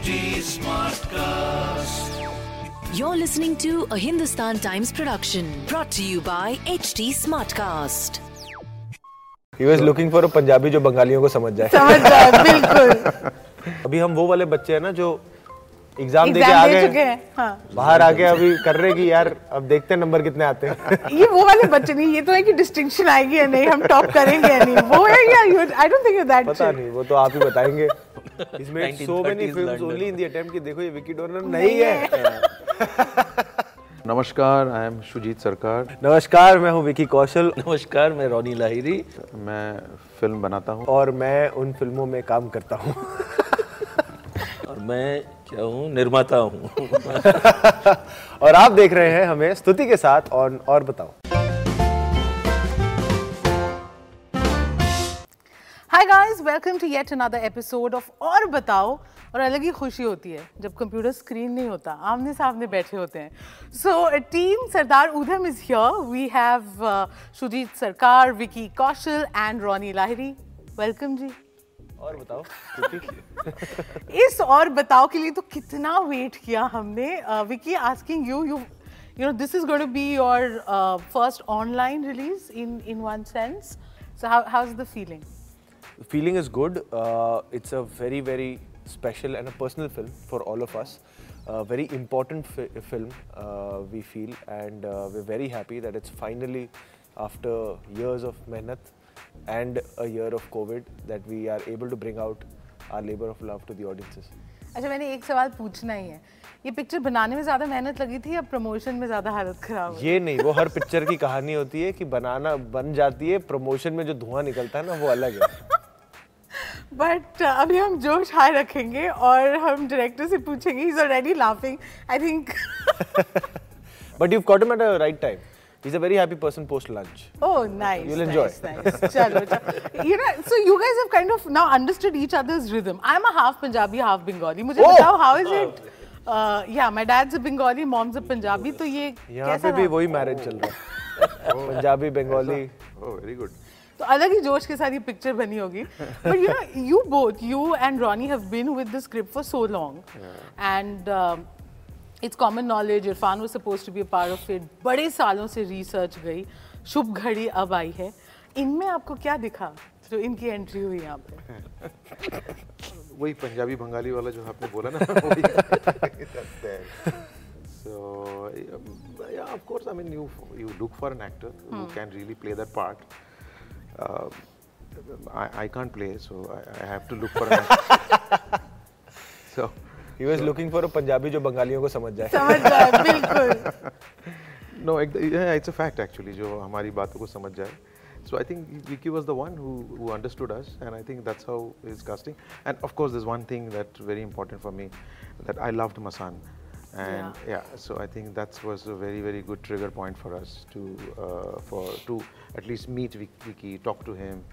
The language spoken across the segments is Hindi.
HT Smartcast. You're listening to a Hindustan Times production brought to you by HT Smartcast. He was looking for a Punjabi जो बंगालियों को समझ जाए। समझ जाए बिल्कुल। अभी हम वो वाले बच्चे हैं ना जो एग्ज़ाम दे के आ गए हैं हाँ। बाहर आके अभी कर रहे कि यार अब देखते हैं नंबर कितने आते हैं। ये वो वाले बच्चे नहीं ये तो है कि डिस्टिंक्शन आएगी या नहीं हम टॉप करेंगे या नहीं। वो है या I don't think you that पता नहीं वो तो आप ही बताएँगे। इसमें so many 1930s films London. Only in the attempt कि देखो ये विकी डोनर नहीं है। नमस्कार आई एम सुजीत सरकार नमस्कार मैं हूँ विकी कौशल नमस्कार मैं रोनी लाहिरी मैं फ़िल्म बनाता हूँ। और मैं उन फ़िल्मों में काम करता हूँ। और मैं क्या हूँ? निर्माता हूँ। और आप देख रहे हैं हमें स्तुति के साथ ऑन और बताओ। Hi guys welcome to yet another episode of और बताओ। और अलग ही खुशी होती है जब कंप्यूटर स्क्रीन नहीं होता आमने सामने बैठे होते हैं। So team Sardar Udham is here we have Sujit Sircar Vicky Kaushal and Ronnie Lahiri welcome जी। और बताओ इस और बताओ के लिए तो कितना वेट किया हमने। Vicky asking you you you know this is going to be your uh, first online release in in one sense. So how, how's the feeling? Feeling is good. Uh, it's a very, very special and a personal film for all of us. A very important fi- film, uh, we feel, and uh, we're very happy that it's finally, after years of mehnat and a year of COVID, that we are able to bring out our labor of love to the audiences. अच्छा मैंने एक सवाल पूछना ही है ये पिक्चर बनाने में ज़्यादा मेहनत लगी थी या प्रमोशन में ज़्यादा हालत खराब ये नहीं वो हर पिक्चर की कहानी होती है कि बनाना बन जाती है प्रमोशन में जो धुआँ निकलता है ना वो अलग है बट अभी हम जोश हाई रखेंगे और हम डायरेक्टर से पूछेंगे is already laughing I think But you've caught him at a right. He's a very happy person post lunch. Oh, nice. You'll enjoy. Nice, nice. Chalo, chalo. You know, so you guys have kind of now understood each other's rhythm. I'm a half Punjabi, half Bengali. मुझे Oh! बताओ how is it? Uh, yeah, my dad's a Bengali, mom's a Punjabi. तो ये यहाँ पे भी? वही मैरिज चल रहा है Punjabi Bengali oh very good तो अलग ही जोश के साथ ये पिक्चर बनी होगी। But you know you both you and Ronnie have been with the script for so long and it's common knowledge Irfan was suppose to be a part of it बड़े सालों से रिसर्च गई। शुभ घड़ी अब आई है। इनमें आपको क्या दिखा? जो इनकी एंट्री हुई यहाँ पे। वही पंजाबी बंगाली वाला जो आपने बोला ना so yeah of course i mean you you look for an actor who can really play that part. uh, I, I can't play so I, I have to look for an actor so he was looking for a Punjabi जो बंगालियों को समझ जाए समझ जाए बिल्कुल No, ex- yeah, it's a fact actually. जो हमारी बातों को समझ जाए. So I think Vicky was the one who who understood us, and I think that's how his casting. And of course, there's one thing that's very important for me, that I loved Masan, and yeah. so I think that was a very very good trigger point for us to uh, for to at least meet Vic- Vicky, talk to him,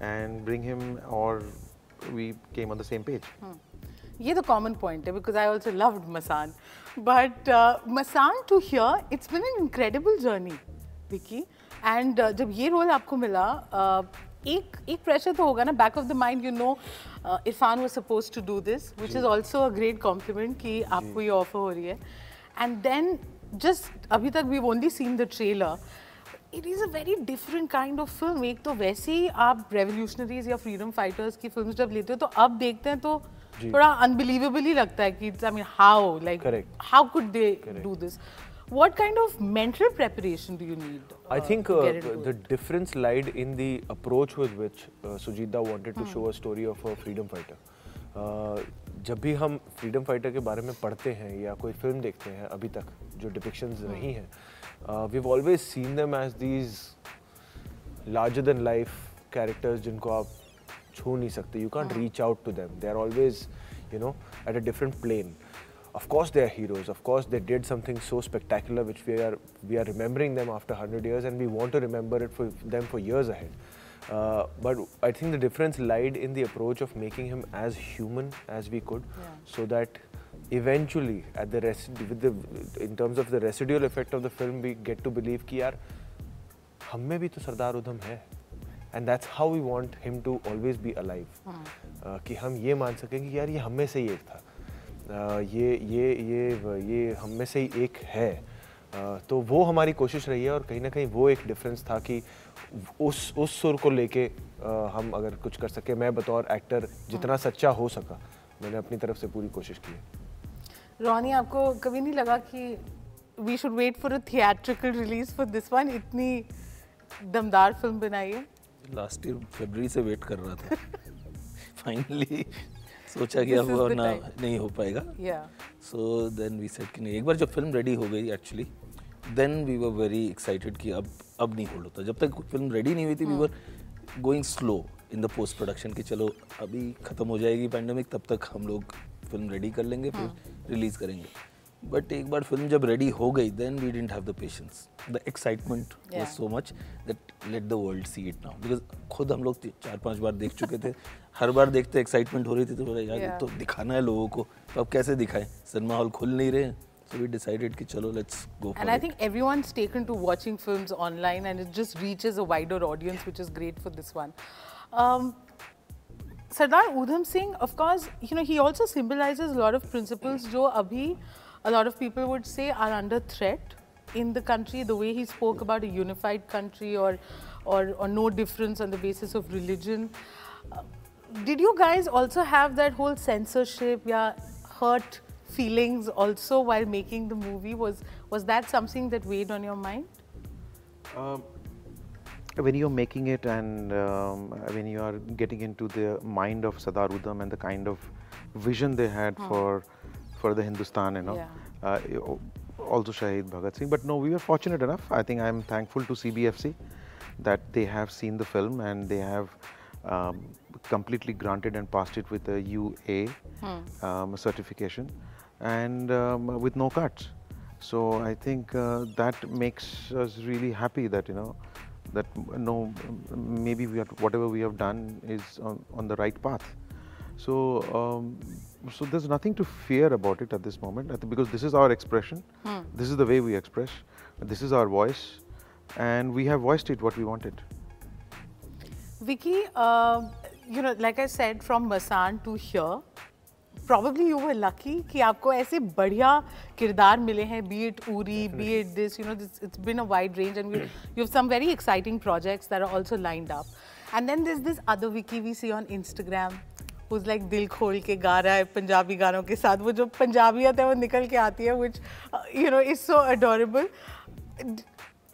and bring him, or we came on the same page. ये तो कॉमन पॉइंट है because I also loved Masaan but Masaan to here it's been an incredible journey Vicky and जब ये रोल आपको मिला uh, एक एक प्रेशर तो होगा ना back of the mind you know Irfan was suppose to do this which is also a great compliment कि आपको ये ऑफ़र हो रही है. एंड देन जस्ट अभी तक we only seen the trailer it is a very different kind of film एक तो वैसे ही आप रेवोल्यूशनरीज या फ्रीडम फाइटर्स की फ़िल्म जब लेते हो तो अब देखते हैं तो थोड़ा अनबिलीवेबल ही लगता है कि I mean how like how could they do this what kind of mental preparation do you need I uh, think to uh, get into the it? difference lied in the approach with which uh, Sujita wanted to show a story of a freedom fighter. Uh, जब भी हम फ्रीडम फाइटर के बारे में पढ़ते हैं या कोई फिल्म देखते हैं अभी तक जो डिपिक्शंस रही हैं we always seen them as these larger than life characters जिनको आप छू नहीं सकते you can't reach out to them they are always you know at a different plane of course they are heroes of course they did something so spectacular which we are we are remembering them after 100 years and we want to remember it for them for years ahead uh, but I think the difference lied in the approach of making him as human as we could so that eventually at the rest with the in terms of the residual effect of the film we get to believe कि यार हम में भी तो सरदार उधम है and that's how we want him to always be alive कि हम ये मान सकें कि यार ये हम में से ही एक था अ, ये ये ये ये हम में से ही एक है। तो वो हमारी कोशिश रही है और कहीं ना कहीं वो एक डिफरेंस था कि उस उस सुर को लेके हम अगर कुछ कर सके मैं बतौर एक्टर जितना सच्चा हो सका मैंने अपनी तरफ़ से पूरी कोशिश की है। रोनी आपको कभी नहीं लगा कि we should wait for a theatrical release for this one इतनी दमदार फ़िल्म बनाई है। लास्ट ईयर फरवरी से वेट कर रहा था। फाइनली सोचा कि हुआ अब ना नहीं हो पाएगा। सो देन वी सेड कि नहीं एक बार जब फ़िल्म रेडी हो गई actually then we were very excited कि अब अब नहीं होल्ड होता। जब तक फ़िल्म रेडी नहीं हुई थी we were going slow in the post production कि चलो अभी ख़त्म हो जाएगी पैंडमिक तब तक हम लोग फ़िल्म रेडी कर लेंगे फिर रिलीज़ करेंगे। बट एक बार फ़िल्म जब रेडी हो गई then we didn't have the patience the excitement. Was so much that let the world see it now because खुद हम लोग चार पाँच बार देख चुके थे हर बार देखते एक्साइटमेंट हो रही थी तो बोला यार Yeah. तो दिखाना है लोगों को तो अब कैसे दिखाएँ सिनेमा हॉल खुल नहीं रहे सो वी डिसाइडेड कि चलो let's go And I it. think everyone's taken to watching films online and it just reaches a wider audience, which is great for this one. Um, Sardar Udham Singh, of course, you know, he also symbolizes a lot of principles jo abhi a lot of people would say are under threat in the country. The way he spoke about a unified country or, or, or no difference on the basis of religion. Uh, did you guys also have that whole censorship, yeah, hurt feelings also while making the movie? Was was that something that weighed on your mind? Um, when you're making it and um, when you are getting into the mind of Sadar Udham and the kind of vision they had for for the Hindustan, you know, Yeah. uh, also Shahid Bhagat Singh. But no, we were fortunate enough. I think I'm thankful to CBFC that they have seen the film and they have um, completely granted and passed it with a UA um, certification and um, with no cuts. So I think uh, that makes us really happy that you know that no maybe we are, whatever we have done is on, on the right path. So um, so there's nothing to fear about it at this moment I think because this is our expression. This is the way we express. This is our voice, and we have voiced it what we wanted. Vicky, uh, you know, like I said, from Masan to here, probably you were lucky कि आपको ऐसे बढ़िया किरदार मिले हैं be it Uri, be it this, you know, this, it's been a wide range and we, you have some very exciting projects that are also lined up. And then there's this other Vicky we see on उस लाइक दिल खोल के गा रहा है पंजाबी गानों के साथ। वो जो पंजाबियत है वो निकल के आती है which you know is so adorable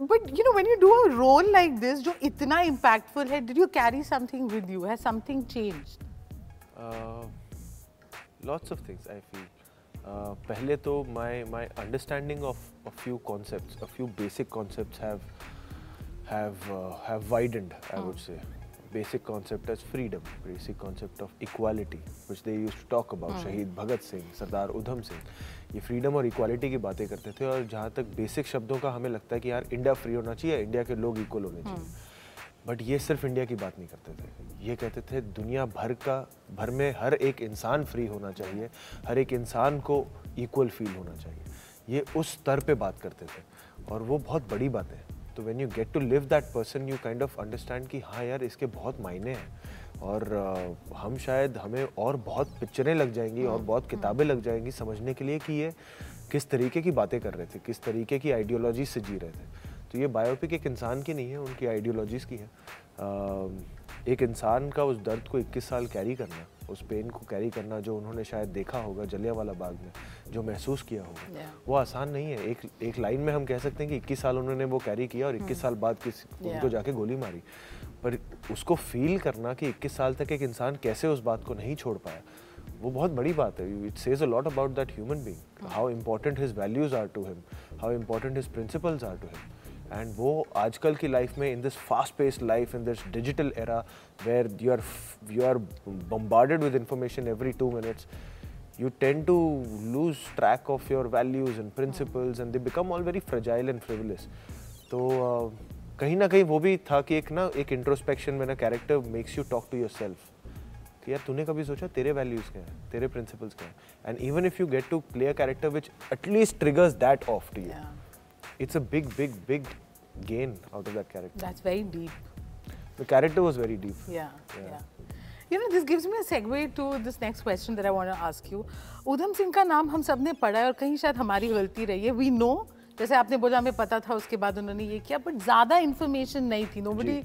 but you know when you do a role like this जो इतना इम्पैक्टफुल है did you carry something with you है something change lots of things I feel पहले तो my my understanding of a few concept a few basic concept have have have widened I would say basic concept as freedom, basic concept of equality, which they used to talk about. Shahid Bhagat Singh, Sardar Udham Singh, ये फ्रीडम और इक्वालिटी की बातें करते थे और जहाँ तक बेसिक शब्दों का हमें लगता है कि यार इंडिया फ्री होना चाहिए इंडिया के लोग इक्वल होने चाहिए। बट ये सिर्फ़ इंडिया की बात नहीं करते थे। ये कहते थे दुनिया भर का भर में हर एक इंसान फ्री होना चाहिए हर एक इंसान को इक्वल फील होना चाहिए। ये उस स्तर पे बात करते थे। और वो बहुत बड़ी बात है। तो when you get to live that person you kind of understand कि हाँ यार इसके बहुत मायने हैं। और अ, हम शायद हमें और बहुत पिक्चरें लग जाएँगी और बहुत किताबें लग जाएँगी समझने के लिए कि ये किस तरीके की बातें कर रहे थे किस तरीके की आइडियोलॉजी से जी रहे थे। तो ये बायोपिक एक इंसान की नहीं है उनकी आइडियोलॉजीज़ की है। अ, एक इंसान का उस दर्द को 21 साल कैरी करना। उस पेन को कैरी करना जो उन्होंने शायद देखा होगा जलियांवाला बाग में जो महसूस किया होगा Yeah. वो आसान नहीं है। एक एक लाइन में हम कह सकते हैं कि 21 साल उन्होंने वो कैरी किया और 21 साल बाद किस उनको जाके गोली मारी। पर उसको फील करना कि 21 साल तक एक इंसान कैसे उस बात को नहीं छोड़ पाया वो बहुत बड़ी बात है। It says a lot about that human being how important his values are to him how important his principles are to him and वो आजकल की लाइफ में in this fast paced life in this digital era where you are you are bombarded with information every two minutes you tend to lose track of your values and principles and they become all very fragile and frivolous. तो uh, कहीं ना कहीं वो भी था कि एक ना एक इंट्रोस्पेक्शन में ना character makes you talk to yourself कि यार तूने कभी सोचा तेरे वैल्यूज़ क्या है तेरे प्रिंसिपल्स क्या है? And even if you get to play a character which at least triggers that off to you it's a big big big big gain out of that character That's very deep. the character was very deep Yeah, Yeah. yeah. You know, this gives me a segue to this next question that I want to ask you. Udham Singh का नाम हम सबने पढ़ा है और कहीं शायद हमारी गलती रही है वी नो जैसे आपने बोला हमें पता था उसके बाद उन्होंने ये किया बट ज़्यादा इन्फॉर्मेशन नहीं थी nobody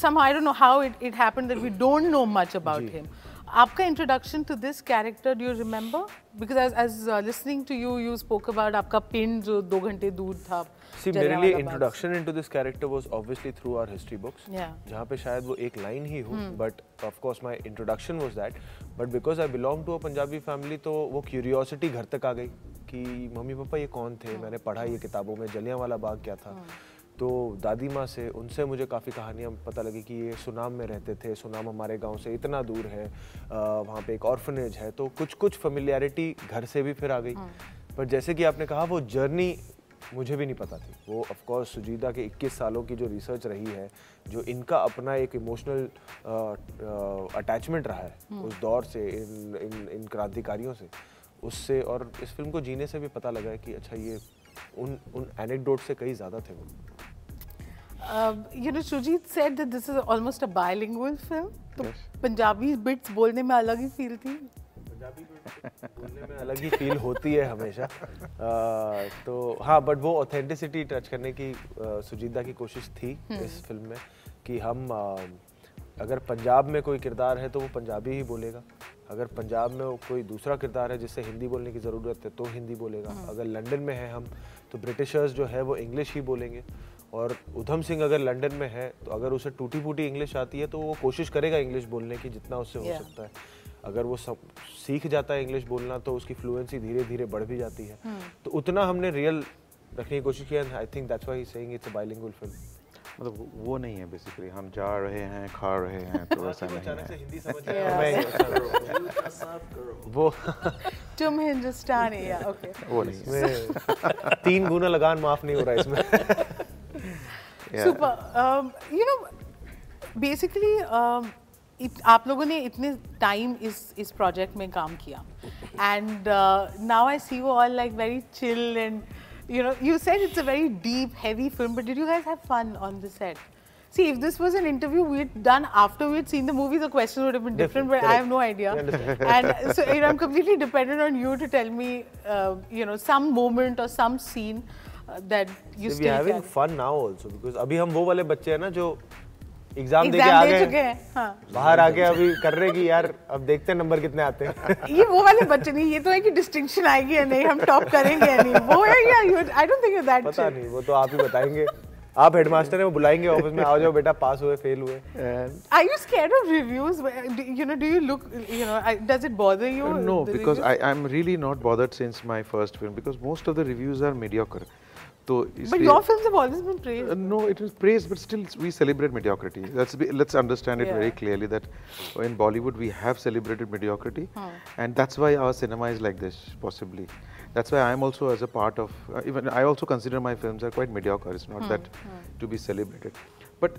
some I don't know how it it happened that we don't know much about him आपका introduction to this character do you remember because as as listening to you you spoke about आपका पिंड जो दो घंटे दूर था See, मेरे लिए से। Introduction into this character was obviously through our history books. जहाँ पे शायद वो एक लाइन ही हो but of course my introduction was that but because I belong to a Punjabi family तो वो क्यूरियोसिटी घर तक आ गई कि मम्मी पापा ये कौन थे? मैंने पढ़ा ये किताबों में जलियांवाला बाग क्या था? तो दादी माँ से उनसे मुझे काफ़ी कहानियाँ पता लगी कि ये सुनाम में रहते थे सुनाम हमारे गाँव से इतना दूर है वहाँ पे एक ऑर्फनेज है तो कुछ कुछ फेमिलियरिटी घर से भी फिर आ गई। पर जैसे कि आपने कहा वो जर्नी मुझे भी नहीं पता थी। वो ऑफ़ कोर्स सुजीदा के 21 सालों की जो रिसर्च रही है जो इनका अपना एक इमोशनल अटैचमेंट रहा है उस दौर से इन इन इन क्रांतिकारियों से उससे और इस फ़िल्म को जीने से भी पता लगा है कि अच्छा ये उन उन एनेक्डोट से कई ज़्यादा थे वो। Um, you know, Shujit said that this is almost a bilingual film. तो पंजाबी बिट्स बोलने में अलग ही फील थी। बोलने में अलग ही फील होती है हमेशा। अ, तो हाँ बट वो ऑथेंटिसिटी टच करने की अ, सुजीदा की कोशिश थी इस फ़िल्म में कि हम अ, अगर पंजाब में कोई किरदार है तो वो पंजाबी ही बोलेगा। अगर पंजाब में कोई दूसरा किरदार है जिससे हिंदी बोलने की ज़रूरत है तो हिंदी बोलेगा। अगर लंदन में है हम तो ब्रिटिशर्स जो है वो इंग्लिश ही बोलेंगे। और उधम सिंह अगर लंदन में है तो अगर उसे टूटी फूटी इंग्लिश आती है तो वो कोशिश करेगा इंग्लिश बोलने की जितना उससे हो Yeah. सकता है। अगर वो सब सीख जाता है इंग्लिश बोलना तो उसकी फ्लुएंसी धीरे धीरे बढ़ भी जाती है। तो उतना हमने रियल रखने की कोशिश की I think that's why he saying it's a bilingual film मतलब वो- नहीं है बेसिकली हम जा रहे हैं खा रहे हैं तो वैसा नहीं है. वो तुम हिंदुस्तानी या ओके वो नहीं तीन गुना लगान माफ़ नहीं हो रहा इसमें। Yeah. Super you know basically आप लोगों ने इतने टाइम इस इस प्रोजेक्ट में काम किया and now I see you all like very chill and you know you said it's a very deep heavy film but did you guys have fun on the set see if this was an interview we'd done after we'd seen the movie the questions would have been different, Different, but i have no correct. idea We understand. and so you know i'm completely dependent on you to tell me uh, you know some moment or some scene uh, that you we still having carry. Fun now also because अभी हम वो वाले बच्चे हैं ना जो एग्ज़ाम दे के आ गए हैं बाहर आके अभी कर रहे कि यार अब देखते हैं नंबर कितने आते हैं ये वो वाले बच्चे नहीं ये तो है कि डिस्टिंक्शन आएगी या नहीं हम टॉप करेंगे या नहीं वो है या you I don't think you that पता नहीं वो तो आप ही बताएँगे आप हेडमास्टर हैं वो बुलाएँगे ऑफ़िस में आओ जाओ बेटा पास हुए फेल हुए Are you scared of reviews? Do, you know, do you look, you know, I, does it bother you? Uh, no, the because reviews? I, I'm really not bothered since my first film because most of So but your films have always been praised. Uh, no, it is praised, but still we celebrate mediocrity. Let's be, let's understand it yeah. very clearly that in Bollywood we have celebrated mediocrity, hmm. and that's why our cinema is like this, possibly. That's why I'm also as a part of uh, even I also consider my films are quite mediocre. It's not hmm. that hmm. to be celebrated, but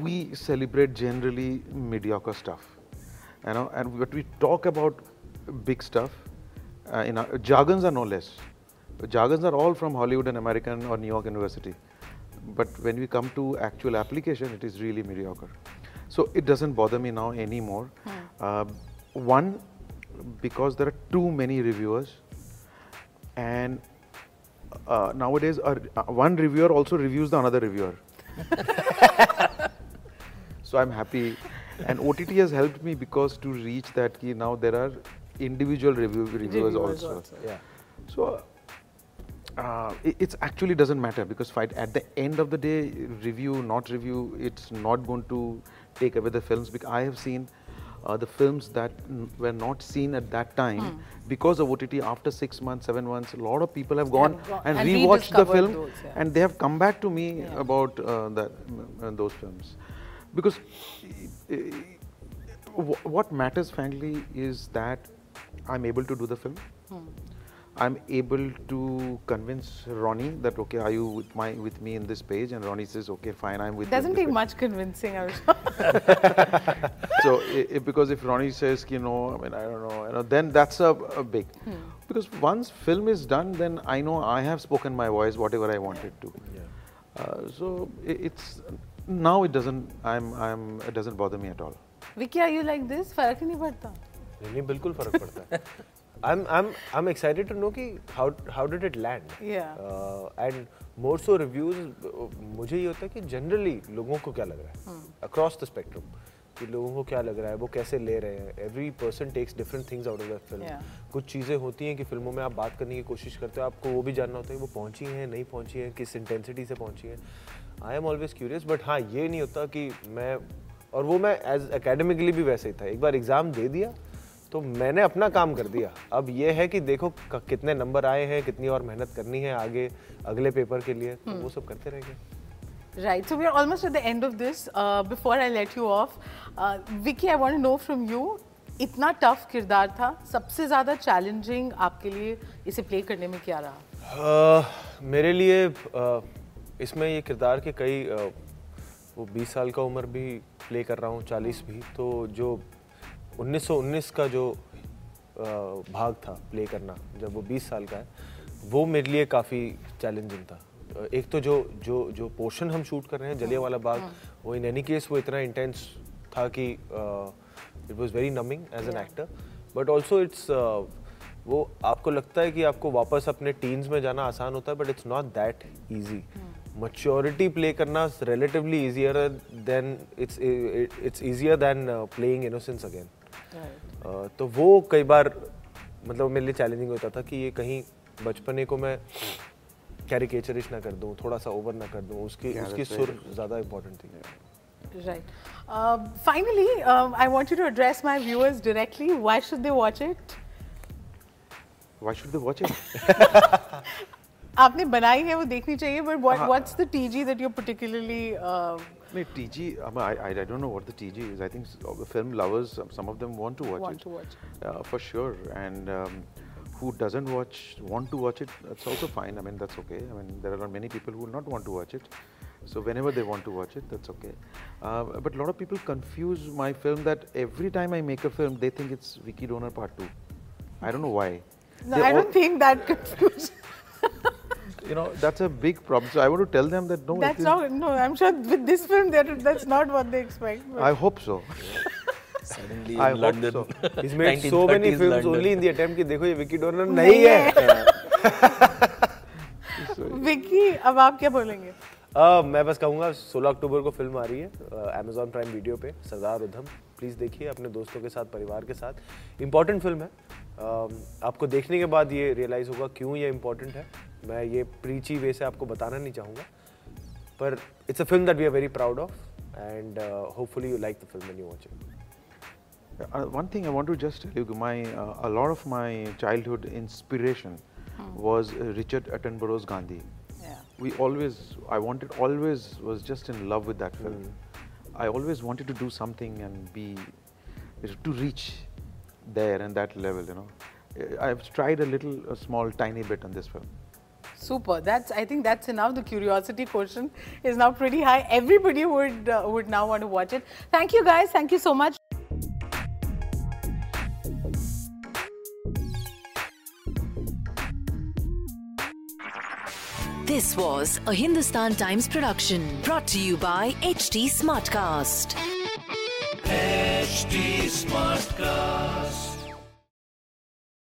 we celebrate generally mediocre stuff, you know, and but we talk about big stuff. Uh, in our, jargons are no less. Jargons are all from Hollywood and American or New York University. But when we come to actual application, it is really mediocre. So it doesn't bother me now anymore. Uh, one, because there are too many reviewers, and uh, nowadays uh, one reviewer also reviews the another reviewer. so I'm happy, and OTT has helped me because to reach that key now there are individual review reviewers, Reviewers also. also. Yeah. So uh, it it's actually doesn't matter because fight at the end of the day, review not review, it's not going to take away the films. Because I have seen uh, the films that n- were not seen at that time Hmm. because of OTT. After six months, seven months, a lot of people have gone gone and, and rewatched the film, those, yeah. and they have come back to me Yeah. about uh, that uh, those films because. wh- what matters frankly is that I'm able to do the film. Hmm. I'm able to convince Ronnie that okay, are you with my with me in this page? And Ronnie says okay, fine, I'm with. you in Doesn't this take page." much convincing, I'm sure. So i- i- because if Ronnie says, you know, I mean, I don't know, you know, then that's a, a big. Hmm. Because once film is done, then I know I have spoken my voice, whatever I wanted to. Uh, so i- it's now it doesn't. I'm I'm it doesn't bother me at all. Vicky are you like this फर्क ही नहीं पड़ता नहीं नहीं बिल्कुल फर्क पड़ता है am I am excited to know कि how how did it land Yeah. And more so reviews मुझे ये होता है कि जनरली लोगों को क्या लग रहा है? अक्रॉस द स्पेक्ट्रम कि लोगों को क्या लग रहा है? वो कैसे ले रहे हैं? Every person takes different things out of the film. कुछ चीज़ें होती हैं कि फ़िल्मों में आप बात करने की कोशिश करते हो आपको वो भी जानना होता है कि वो पहुँची हैं नहीं पहुँची हैं किस इंटेंसिटी से पहुँची हैं। I am always curious but हाँ ये नहीं होता कि मैं और वो मैं एज एकेडमिकली भी वैसे ही था। एक बार एग्ज़ाम दे दिया तो मैंने अपना काम कर दिया अब ये है कि देखो कितने नंबर आए हैं कितनी और मेहनत करनी है आगे अगले पेपर के लिए तो वो सब करते रहेंगे Right. So we are almost at the end of this. Uh, before I let you off, uh, Vicky, I want to know from you. इतना टफ किरदार था सबसे ज़्यादा चैलेंजिंग आपके लिए इसे प्ले करने में क्या रहा अह, मेरे लिए अह, इसमें ये किरदार के कई अह, वो 20 साल का उम्र भी प्ले कर रहा हूँ 40 भी तो जो 1919 का जो भाग था प्ले करना जब वो 20 साल का है वो मेरे लिए काफ़ी चैलेंजिंग था। एक तो जो जो जो पोर्शन हम शूट कर रहे हैं जलिया वाला बाग वो इन एनी केस वो इतना इंटेंस था कि it was very numbing as an actor but also it's वो आपको लगता है कि आपको वापस अपने टीन्स में जाना आसान होता है but it's not that easy maturity play करना relatively easier than it's it's uh, playing innocence again Uh, तो वो कई बार मतलब मेरे लिए चैलेंजिंग होता था कि ये कहीं बचपने को मैं कैरिकेचरिश ना कर दूँ थोड़ा सा ओवर ना कर दूँ उसकी उसकी सुर ज़्यादा इम्पोर्टेंट थी Right. Uh, finally, um, I want you to address my viewers directly. Why should they watch it? Why should they watch it? आपने बनाई है वो देखनी चाहिए but what, what's the TG that you're No, TG, I, mean, I, I I don't know what the TG is. I think the film lovers, some- of them want to watch Want it. to watch Uh, for sure. And um, who doesn't watch, want to watch it, that's also fine. I mean, that's okay. I mean, there are many people who will not want to watch it. So whenever they want to watch it, that's okay. Uh, but a lot of people confuse my film that every time I make a film, they think it's Vicky Donor Part 2. I don't know why. No, They I don't think that confusion. You know, that's a big problem. So I want to tell them that no, That's not, no, I'm sure with this film, that, that's not what they expect. but- I hope so. Suddenly I in hope London. so. He's made so many films London. only in the attempt कि देखो ये विकी डोनर नहीं है विकी अब आप क्या बोलेंगे Uh, मैं बस कहूँगा 16 अक्टूबर को फ़िल्म आ रही है अमेजॉन प्राइम वीडियो पे सरदार उधम प्लीज़ देखिए अपने दोस्तों के साथ परिवार के साथ इंपॉर्टेंट फ़िल्म है Um, आपको देखने के बाद ये रियलाइज़ होगा क्यों ये इंपॉर्टेंट है मैं ये प्रीची वे से आपको बताना नहीं चाहूँगा पर it's a film that we are very proud of and hopefully you like the film you watch it one thing I want to just tell you my a lot of my childhood inspiration was Richard Attenborough Gandhi we always I wanted always was just in love with that film I always wanted to do something and be to reach there and that level you know I have tried a little small tiny bit on this film Super. That's. I think that's enough. The curiosity quotient is now pretty high. Everybody would uh, would now want to watch it. Thank you, guys. Thank you so much. This was a Hindustan Times production brought to you by HT Smartcast. HT Smartcast.